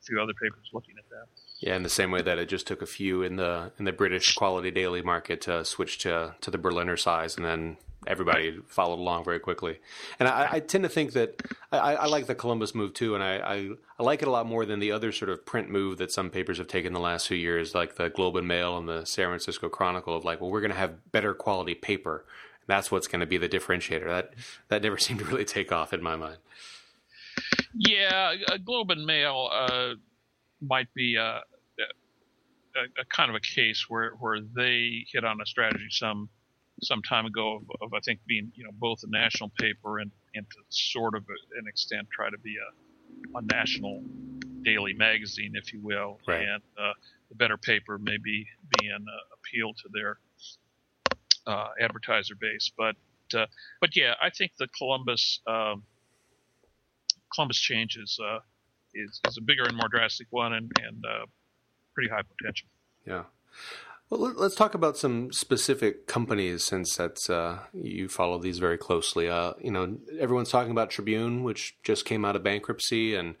few other papers looking at that. Yeah, in the same way that it just took a few in the in the British quality daily market to switch to to the Berliner size, and then everybody followed along very quickly. And I, I tend to think that I, I, like the Columbus move too, and I, I, I like it a lot more than the other sort of print move that some papers have taken the last few years, like the Globe and Mail and the San Francisco Chronicle, of like, well, we're going to have better quality paper. That's what's going to be the differentiator. That that never seemed to really take off in my mind. Yeah, Globe and Mail. Uh might be a, a, a, kind of a case where, where they hit on a strategy some some time ago of, of I think being you know both a national paper and, and to sort of an extent try to be a, a national daily magazine, if you will, right. and uh, the better paper may be being uh, appeal to their uh, advertiser base. But uh, but yeah, I think the Columbus um, Columbus changes uh, is, is a bigger and more drastic one and, and uh, pretty high potential. Yeah. Well, let's talk about some specific companies since that's uh, you follow these very closely. Uh, you know, everyone's talking about Tribune, which just came out of bankruptcy and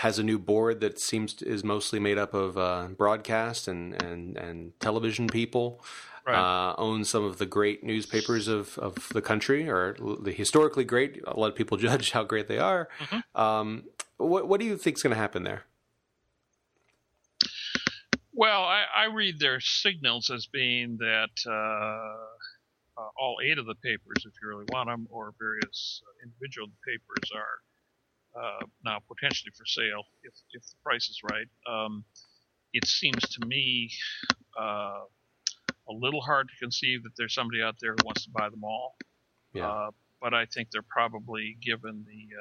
has a new board that seems to, is mostly made up of uh, broadcast and, and, and television people. Right. Uh, owns some of the great newspapers of, of the country, or the historically great. A lot of people judge how great they are. Mm-hmm. Um, what what do you think is going to happen there? Well, I, I, read their signals as being that uh, uh, all eight of the papers, if you really want them, or various uh, individual papers, are uh, now potentially for sale if if the price is right. Um, it seems to me uh, a little hard to conceive that there's somebody out there who wants to buy them all. Yeah. Uh, but I think they're probably given the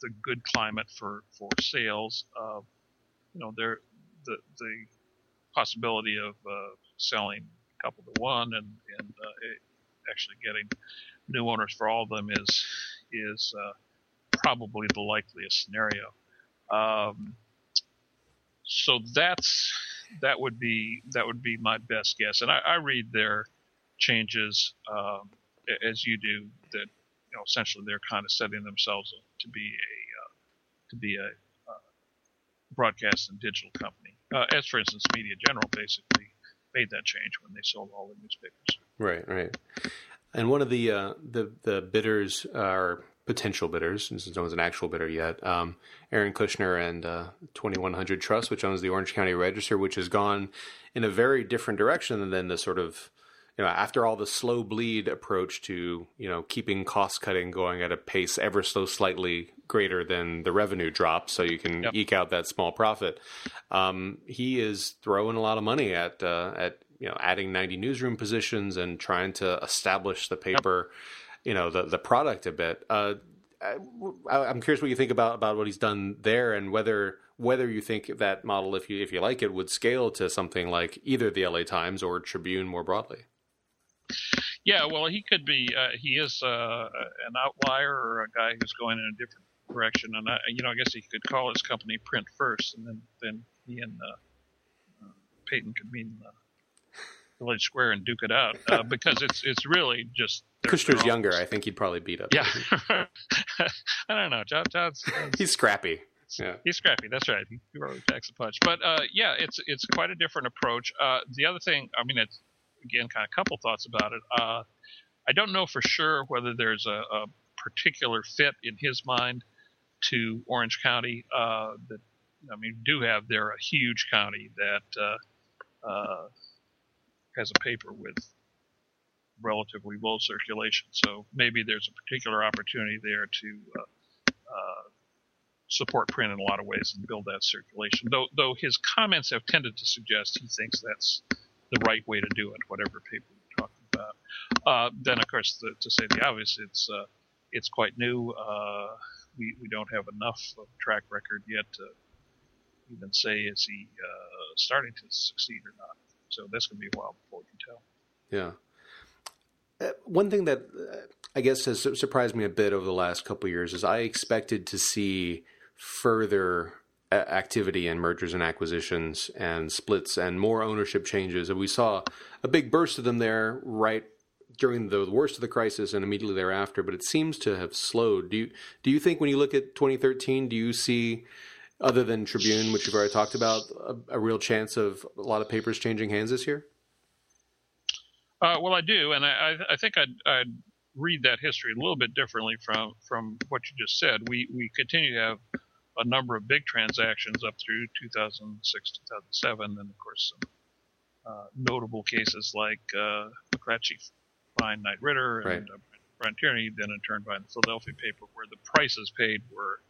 the good climate for for sales. Uh, you know, there the the possibility of uh, selling a couple to one and and uh, actually getting new owners for all of them is is uh, probably the likeliest scenario. Um, so that's that would be that would be my best guess. And I, I read their changes um, as you do. That know, essentially they're kind of setting themselves to be a uh, to be a uh, broadcast and digital company. Uh, as for instance, Media General basically made that change when they sold all the newspapers. Right, right. And one of the uh, the the bidders are potential bidders, since no one's an actual bidder yet. Um, Aaron Kushner and uh, 2100 Trust, which owns the Orange County Register, which has gone in a very different direction than the sort of you know after all the slow bleed approach to you know keeping cost cutting going at a pace ever so slightly greater than the revenue drop, so you can yep. eke out that small profit. Um, he is throwing a lot of money at uh, at you know adding 90 newsroom positions and trying to establish the paper. Yep you know the the product a bit. Uh, I, am curious what you think about about what he's done there, and whether whether you think that model, if you if you like it, would scale to something like either the LA Times or Tribune more broadly. Yeah, well, he could be. Uh, he is uh, an outlier or a guy who's going in a different direction, and I, you know, I guess he could call his company Print First, and then then he and uh, uh Paton could meet in the Village Square and duke it out uh, because it's it's really just Kushner's younger. I think he'd probably beat up. Yeah, I don't know. John, John's, he's scrappy. Yeah. He's scrappy. That's right. He, he really packs a punch. But uh, yeah, it's it's quite a different approach. Uh, the other thing, I mean, it's again kind of a couple thoughts about it. Uh, I don't know for sure whether there's a, a, particular fit in his mind to Orange County. Uh, that I mean, do have they're a huge county that uh, uh, has a paper with relatively low circulation. So maybe there's a particular opportunity there to uh, uh, support print in a lot of ways and build that circulation. Though, though his comments have tended to suggest he thinks that's the right way to do it, whatever paper we're talking about. Uh, then, of course, the, to say the obvious, it's uh, it's quite new. Uh, we we don't have enough of track record yet to even say is he uh, starting to succeed or not. So that's going to be a while before we can tell. Yeah. Uh, one thing that uh, I guess has surprised me a bit over the last couple years is I expected to see further activity and mergers and acquisitions and splits and more ownership changes. And we saw a big burst of them there right during the worst of the crisis and immediately thereafter. But it seems to have slowed. Do you do you think when you look at 2013, do you see other than Tribune, which we've already talked about, a, a real chance of a lot of papers changing hands this year? Uh, well, I do, and I, I think I'd, I'd, read that history a little bit differently from from what you just said. We we continue to have a number of big transactions up through 2006, 2007, and of course some uh, notable cases like uh, buying Knight Ridder and right. uh, Brian Tierney, then in turn buying the Philadelphia paper, where the prices paid were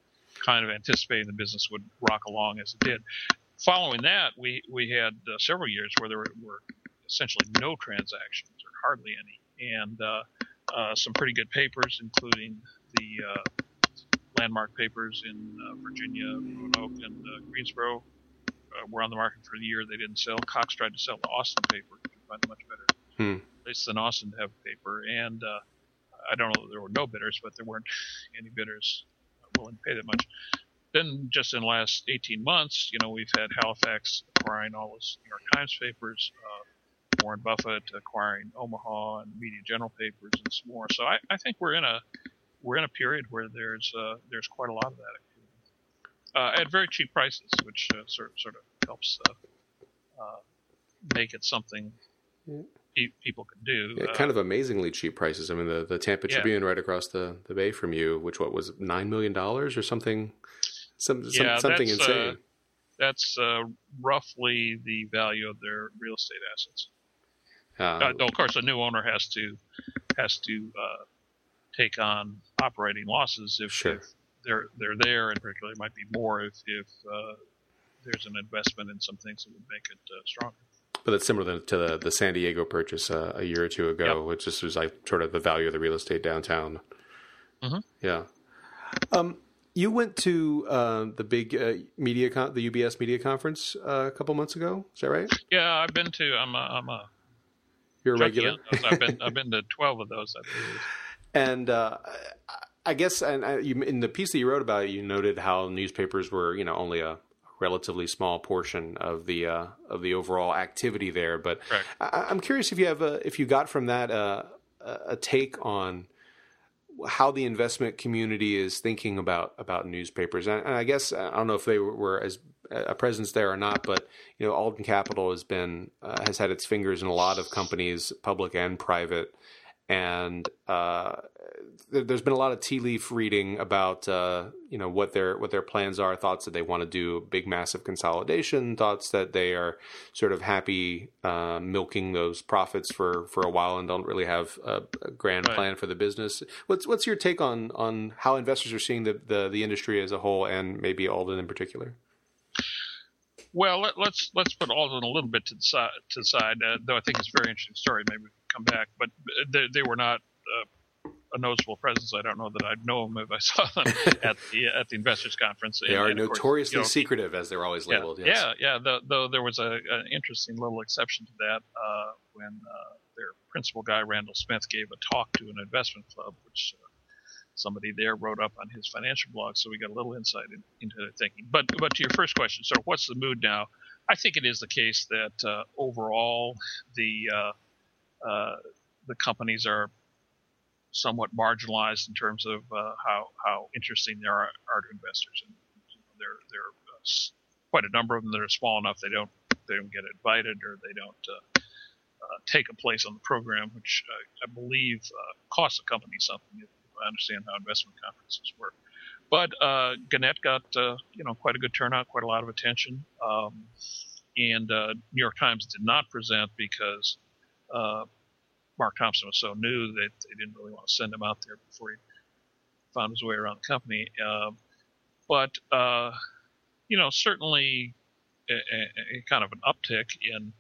kind of anticipating the business would rock along as it did. Following that, we we had uh, several years where there were, were essentially no transactions or hardly any, and uh, uh, some pretty good papers, including the uh, landmark papers in uh, Virginia, Roanoke, and uh, Greensboro, uh, were on the market for the year. They didn't sell. Cox tried to sell the Austin paper. You find a much better hmm. place than Austin to have a paper, and I don't know that there were no bidders, but there weren't any bidders willing to pay that much. Then, just in the last 18 months, you know, we've had Halifax acquiring all those New York Times papers, uh, Warren Buffett acquiring Omaha and Media General papers and some more. So I, I think we're in a we're in a period where there's uh, there's quite a lot of that activity uh, at very cheap prices, which uh, sort sort of helps uh, uh, make it something people can do. Yeah, kind of amazingly cheap prices. I mean, the the Tampa yeah. Tribune right across the, the bay from you, which what was nine million dollars or something, some, yeah, something insane. that's roughly the value of their real estate assets. Uh, uh, of course, a new owner has to has to uh, take on operating losses if, sure. if, they're they're there, and particularly it might be more if if uh, there's an investment in some things that would make it uh, stronger. But that's similar to the, the San Diego purchase uh, a year or two ago, yep. which just was like sort of the value of the real estate downtown. Mm-hmm. Yeah. Um, you went to uh, the big uh, media, con- the UBS media conference uh, a couple months ago. Is that right? Yeah, I've been to. I'm a, I'm a You're a regular. I've been I've been to twelve of those. And uh, I guess, and uh, you, in the piece that you wrote about it, you noted how newspapers were, you know, only a relatively small portion of the uh, of the overall activity there. But I, am curious if you have a, if you got from that uh, a take on how the investment community is thinking about about newspapers. And, I guess I don't know if they were as a presence there or not, but you know, Alden Capital has been uh, has had its fingers in a lot of companies, public and private, and uh, there's been a lot of tea leaf reading about uh, you know what their what their plans are, thoughts that they want to do big massive consolidation, thoughts that they are sort of happy uh, milking those profits for for a while and don't really have a, a grand right. plan for the business. What's what's your take on on how investors are seeing the the, the industry as a whole and maybe Alden in particular? Well, let, us let's, let's put Alden a little bit to the side, to the side uh, though I think it's a very interesting story. Maybe come back, but they, they were not uh, a noticeable presence. I don't know that I'd know them if I saw them at the at the investors conference. They and, are and notoriously course, you know, secretive, as they're always labeled. Yeah, yes. yeah, yeah. The, though there was a, an interesting little exception to that uh, when uh, their principal guy Randall Smith gave a talk to an investment club, which uh, somebody there wrote up on his financial blog, so we got a little insight in, into their thinking. But but to your first question, so what's the mood now? I think it is the case that uh, overall the uh, uh, the companies are somewhat marginalized in terms of uh, how how interesting they are, are to investors, and you know, there there are uh, quite a number of them that are small enough they don't they don't get invited or they don't. Uh, take a place on the program, which I believe costs the company something If I understand how investment conferences work. But uh, Gannett got uh, you know quite a good turnout, quite a lot of attention, um, and uh, New York Times did not present because uh, Mark Thompson was so new that they didn't really want to send him out there before he found his way around the company. Um, but uh, you know certainly a, a, a, kind of an uptick in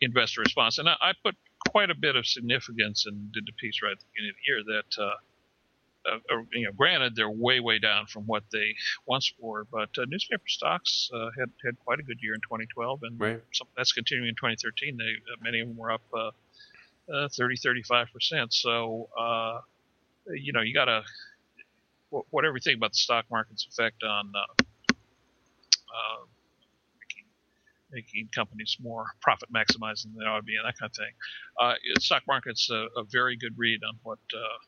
investor response, and I, I, put quite a bit of significance and did the piece right at the beginning of the year that uh, uh, you know, granted they're way way down from what they once were, but uh, newspaper stocks uh, had had quite a good year in 2012, and right. some, that's continuing in 2013. They uh, many of them were up uh, 30 35 percent. So you know you got to whatever you think about the stock market's effect on making, making companies more profit maximizing than they ought to be and that kind of thing. Uh, stock market's a, a, very good read on what uh,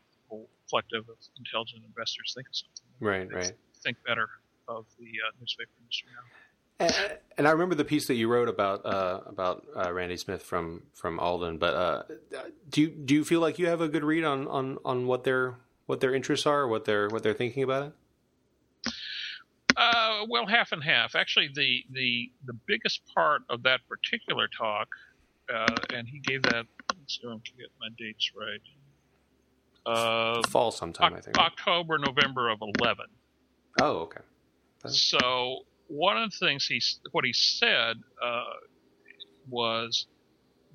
reflective of intelligent investors think of something. Right, right. Think better of the uh, newspaper industry now. And, and, I remember the piece that you wrote about uh, about uh, Randy Smith from from Alden. But uh, do you do you feel like you have a good read on, on, on what their what their interests are, what they're what they're thinking about it? Uh, well, half and half. Actually, the the the biggest part of that particular talk, uh, and he gave that. Let's see if I can get my dates right uh, fall sometime. O- I think October, November of eleven. Oh, okay. That's... So one of the things he what he said uh, was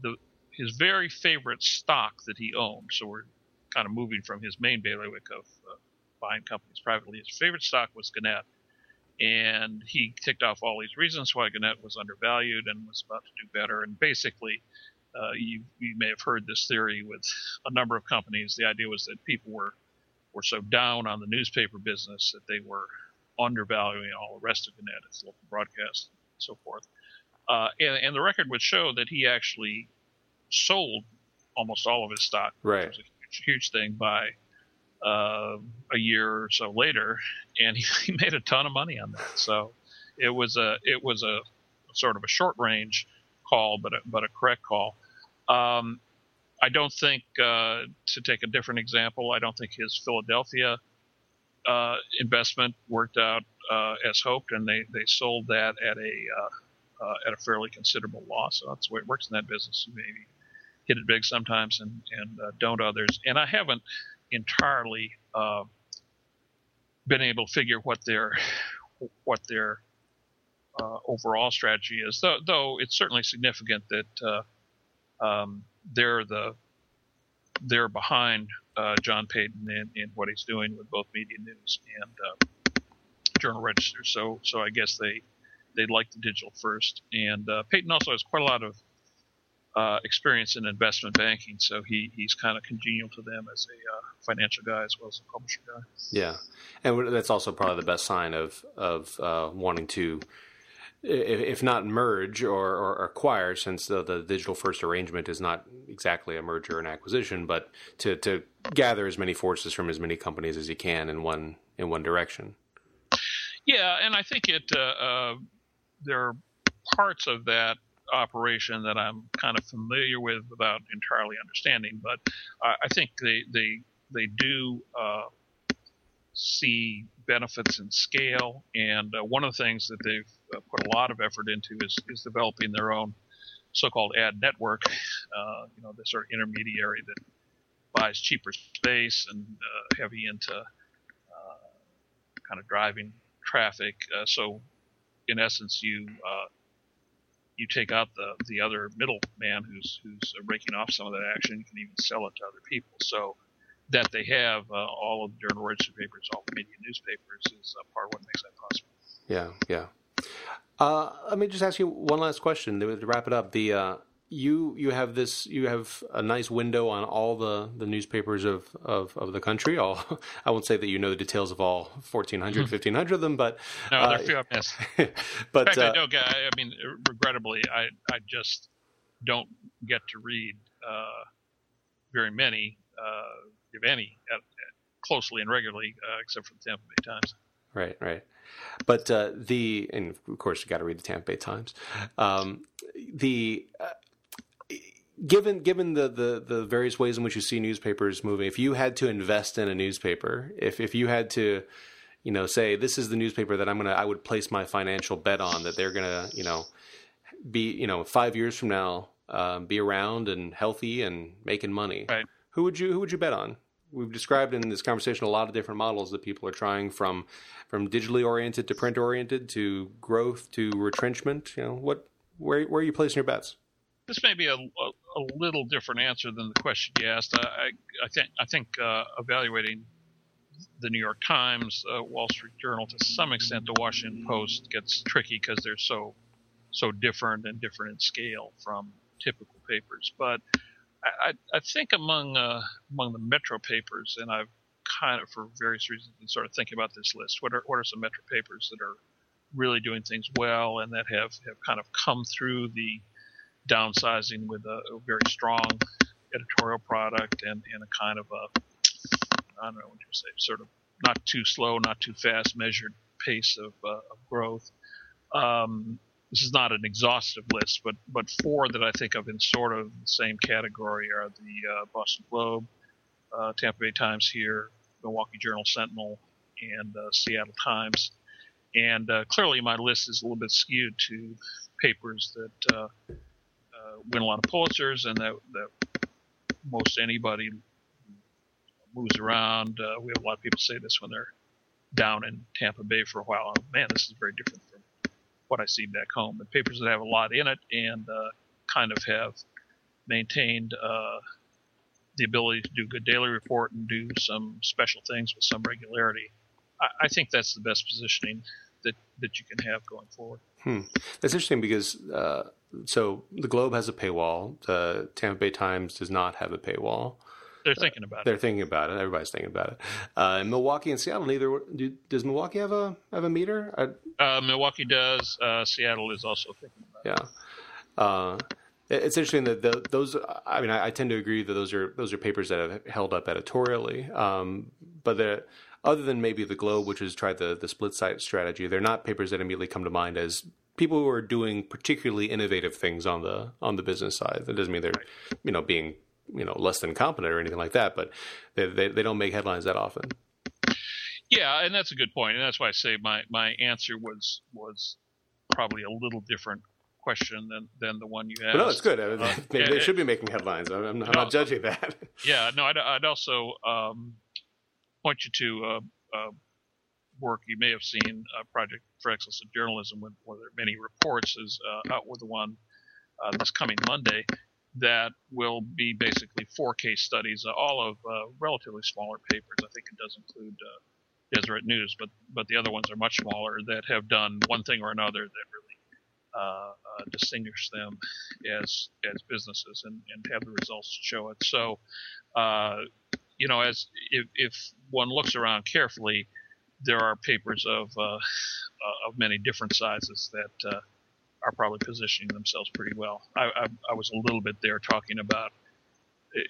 the his very favorite stock that he owned. So we're kind of moving from his main bailiwick of uh, buying companies privately. His favorite stock was Gannett, and he ticked off all these reasons why Gannett was undervalued and was about to do better. And basically, uh, you, you may have heard this theory with a number of companies. The idea was that people were were so down on the newspaper business that they were undervaluing all the rest of the net, its local broadcast, and so forth. Uh, and, and, the record would show that he actually sold almost all of his stock, right. which was a huge, huge thing by uh, a year or so later, and he, he, made a ton of money on that. So it was a it was a sort of a short range call, but a, but a correct call. Um, I don't think, uh, to take a different example, I don't think his Philadelphia uh, investment worked out uh, as hoped, and they, they sold that at a uh, uh, at a fairly considerable loss. So that's the way it works in that business. You maybe hit it big sometimes and and uh, don't others. And I haven't entirely been able to figure what their what their uh, overall strategy is. Though, though, it's certainly significant that uh, um, they're the they're behind uh, John Paton in, in, what he's doing with both Media News and uh, Journal Register. So, so I guess they they like the digital first. And uh, Payton also has quite a lot of uh, experience in investment banking, so he, he's kind of congenial to them as a financial guy as well as a publisher guy. Yeah, and that's also probably the best sign of of wanting to, if not merge or, or acquire, since the, the, digital first arrangement is not exactly a merger and acquisition, but to to gather as many forces from as many companies as you can in one in one direction. Yeah, and I think it uh, uh, there are parts of that operation that I'm kind of familiar with without entirely understanding, but I think they they they do uh, see benefits in scale, and uh, one of the things that they've uh, put a lot of effort into is is developing their own so-called ad network. Uh, you know, the sort of intermediary that buys cheaper space and uh, heavy into uh, kind of driving traffic. so, in essence, you you take out the the other middleman who's who's raking off some of that action. You can even sell it to other people. So that they have uh, all of the journal registered papers, all the media newspapers, is uh, part of what makes that possible. Yeah, yeah. Uh, let me just ask you one last question to wrap it up. The uh, you you have this you have a nice window on all the, the newspapers of, of, of the country. All I won't say that you know the details of all 1400, 1500 hmm. of them, but no, uh, they're few. Yes, but In fact, uh, I, don't, I mean, regrettably, I I just don't get to read uh, very many, uh, if any, at, at closely and regularly, uh, except for the Tampa Bay Times. Right, right. But uh, the and of course you got to read the Tampa Bay Times. Um, the uh, given given the, the, the various ways in which you see newspapers moving, if you had to invest in a newspaper, if if you had to, you know, say this is the newspaper that I'm gonna, I would place my financial bet on that they're gonna, you know, be, you know, five years from now, uh, be around and healthy and making money. Right. Who would you Who would you bet on? We've described in this conversation a lot of different models that people are trying from from digitally oriented to print oriented to growth to retrenchment. You know, what where where are you placing your bets? this may be a, a, a, little different answer than the question you asked. I, I think I think uh, evaluating the New York Times, uh, Wall Street Journal, to some extent, the Washington Post gets tricky because they're so so different and different in scale from typical papers. But I, I think among uh, among the metro papers, and I've kind of, for various reasons, been sort of thinking about this list. What are what are some metro papers that are really doing things well and that have, have kind of come through the downsizing with a, a very strong editorial product and, and a kind of a I don't know what you say, sort of not too slow, not too fast, measured pace of, uh, of growth. Um, this is not an exhaustive list, but but four that I think of in sort of the same category are the uh, Boston Globe, uh, Tampa Bay Times here, Milwaukee Journal Sentinel, and uh, Seattle Times. And uh, clearly, my list is a little bit skewed to papers that uh, win a lot of Pulitzers, and that, that most anybody moves around. Uh, we have a lot of people say this when they're down in Tampa Bay for a while. Oh, man, this is very different from what I see back home. But papers that have a lot in it and uh, kind of have maintained uh, the ability to do good daily report and do some special things with some regularity. I, I think that's the best positioning that, that you can have going forward. Hmm. That's interesting because uh, so the Globe has a paywall. The Tampa Bay Times does not have a paywall. They're thinking about uh, it. They're thinking about it. Everybody's thinking about it. Uh, Milwaukee and Seattle, neither do, does Milwaukee have a have a meter? I, uh, Milwaukee does. Uh, Seattle is also thinking about yeah. it. Yeah. Uh, it's interesting that the, those. I mean, I, I, tend to agree that those are those are papers that have held up editorially. Um, but the other than maybe the Globe, which has tried the the split site strategy, they're not papers that immediately come to mind as people who are doing particularly innovative things on the on the business side. That doesn't mean they're you know being you know less than competent or anything like that, but they they, they don't make headlines that often. Yeah, and that's a good point, and that's why I say my my answer was was probably a little different question than than the one you asked. But no, it's good. Uh, Maybe they should be making headlines. I'm, I'm, I'm not judging that. yeah, no, I'd, I'd also um, point you to uh, uh, work you may have seen, uh, Project for Excellence in Journalism, with, where there are many reports, is uh, out with the one uh, this coming Monday that will be basically four case studies, uh, all of uh, relatively smaller papers. I think it does include uh, Deseret News, but but the other ones are much smaller that have done one thing or another that really uh, uh, distinguish them as as businesses and, and have the results show it. So, uh, you know, as if, if one looks around carefully, there are papers of of many different sizes that are probably positioning themselves pretty well. I, I, I, was a little bit there talking about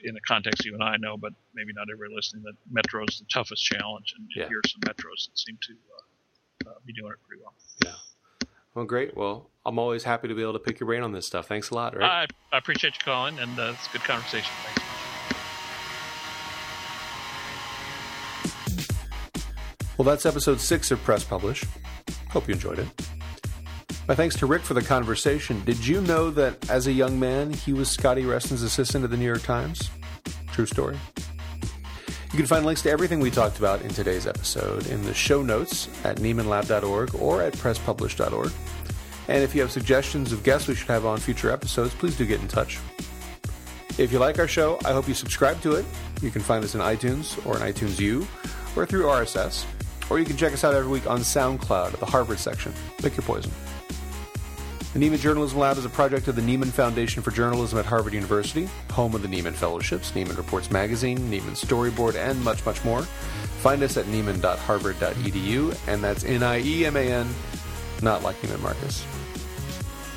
in a context you and I know, but maybe not everybody listening, that Metro is the toughest challenge, and yeah. here are some Metros that seem to uh, uh, be doing it pretty well. Yeah. Well, great. Well, I'm always happy to be able to pick your brain on this stuff. Thanks a lot, Rick. I, I appreciate you calling, and uh, it's a good conversation. Thanks. Well, that's episode six of Press Publish. Hope you enjoyed it. My thanks to Rick for the conversation. Did you know that as a young man, he was Scotty Reston's assistant at the New York Times? True story. You can find links to everything we talked about in today's episode in the show notes at NiemanLab.org or at PressPublish.org. And if you have suggestions of guests we should have on future episodes, please do get in touch. If you like our show, I hope you subscribe to it. You can find us in iTunes or in iTunes U or through RSS. Or you can check us out every week on SoundCloud at the Harvard section. Pick your poison. The Nieman Journalism Lab is a project of the Nieman Foundation for Journalism at Harvard University, home of the Nieman Fellowships, Nieman Reports Magazine, Nieman Storyboard, and much, much more. Find us at nieman.harvard.edu, and that's N-I-E-M-A-N, not like Neiman Marcus.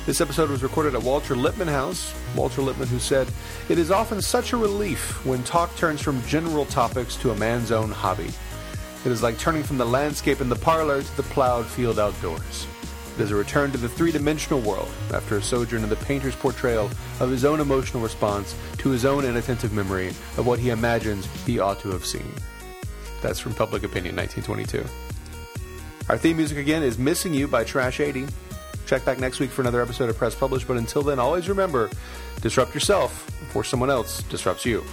This episode was recorded at Walter Lippmann House. Walter Lippmann, who said, It is often such a relief when talk turns from general topics to a man's own hobby. It is like turning from the landscape in the parlor to the plowed field outdoors. It is a return to the three dimensional world after a sojourn in the painter's portrayal of his own emotional response to his own inattentive memory of what he imagines he ought to have seen. That's from Public Opinion 1922. Our theme music again is Missing You by Trash 80. Check back next week for another episode of Press Publish, but until then, always remember disrupt yourself before someone else disrupts you.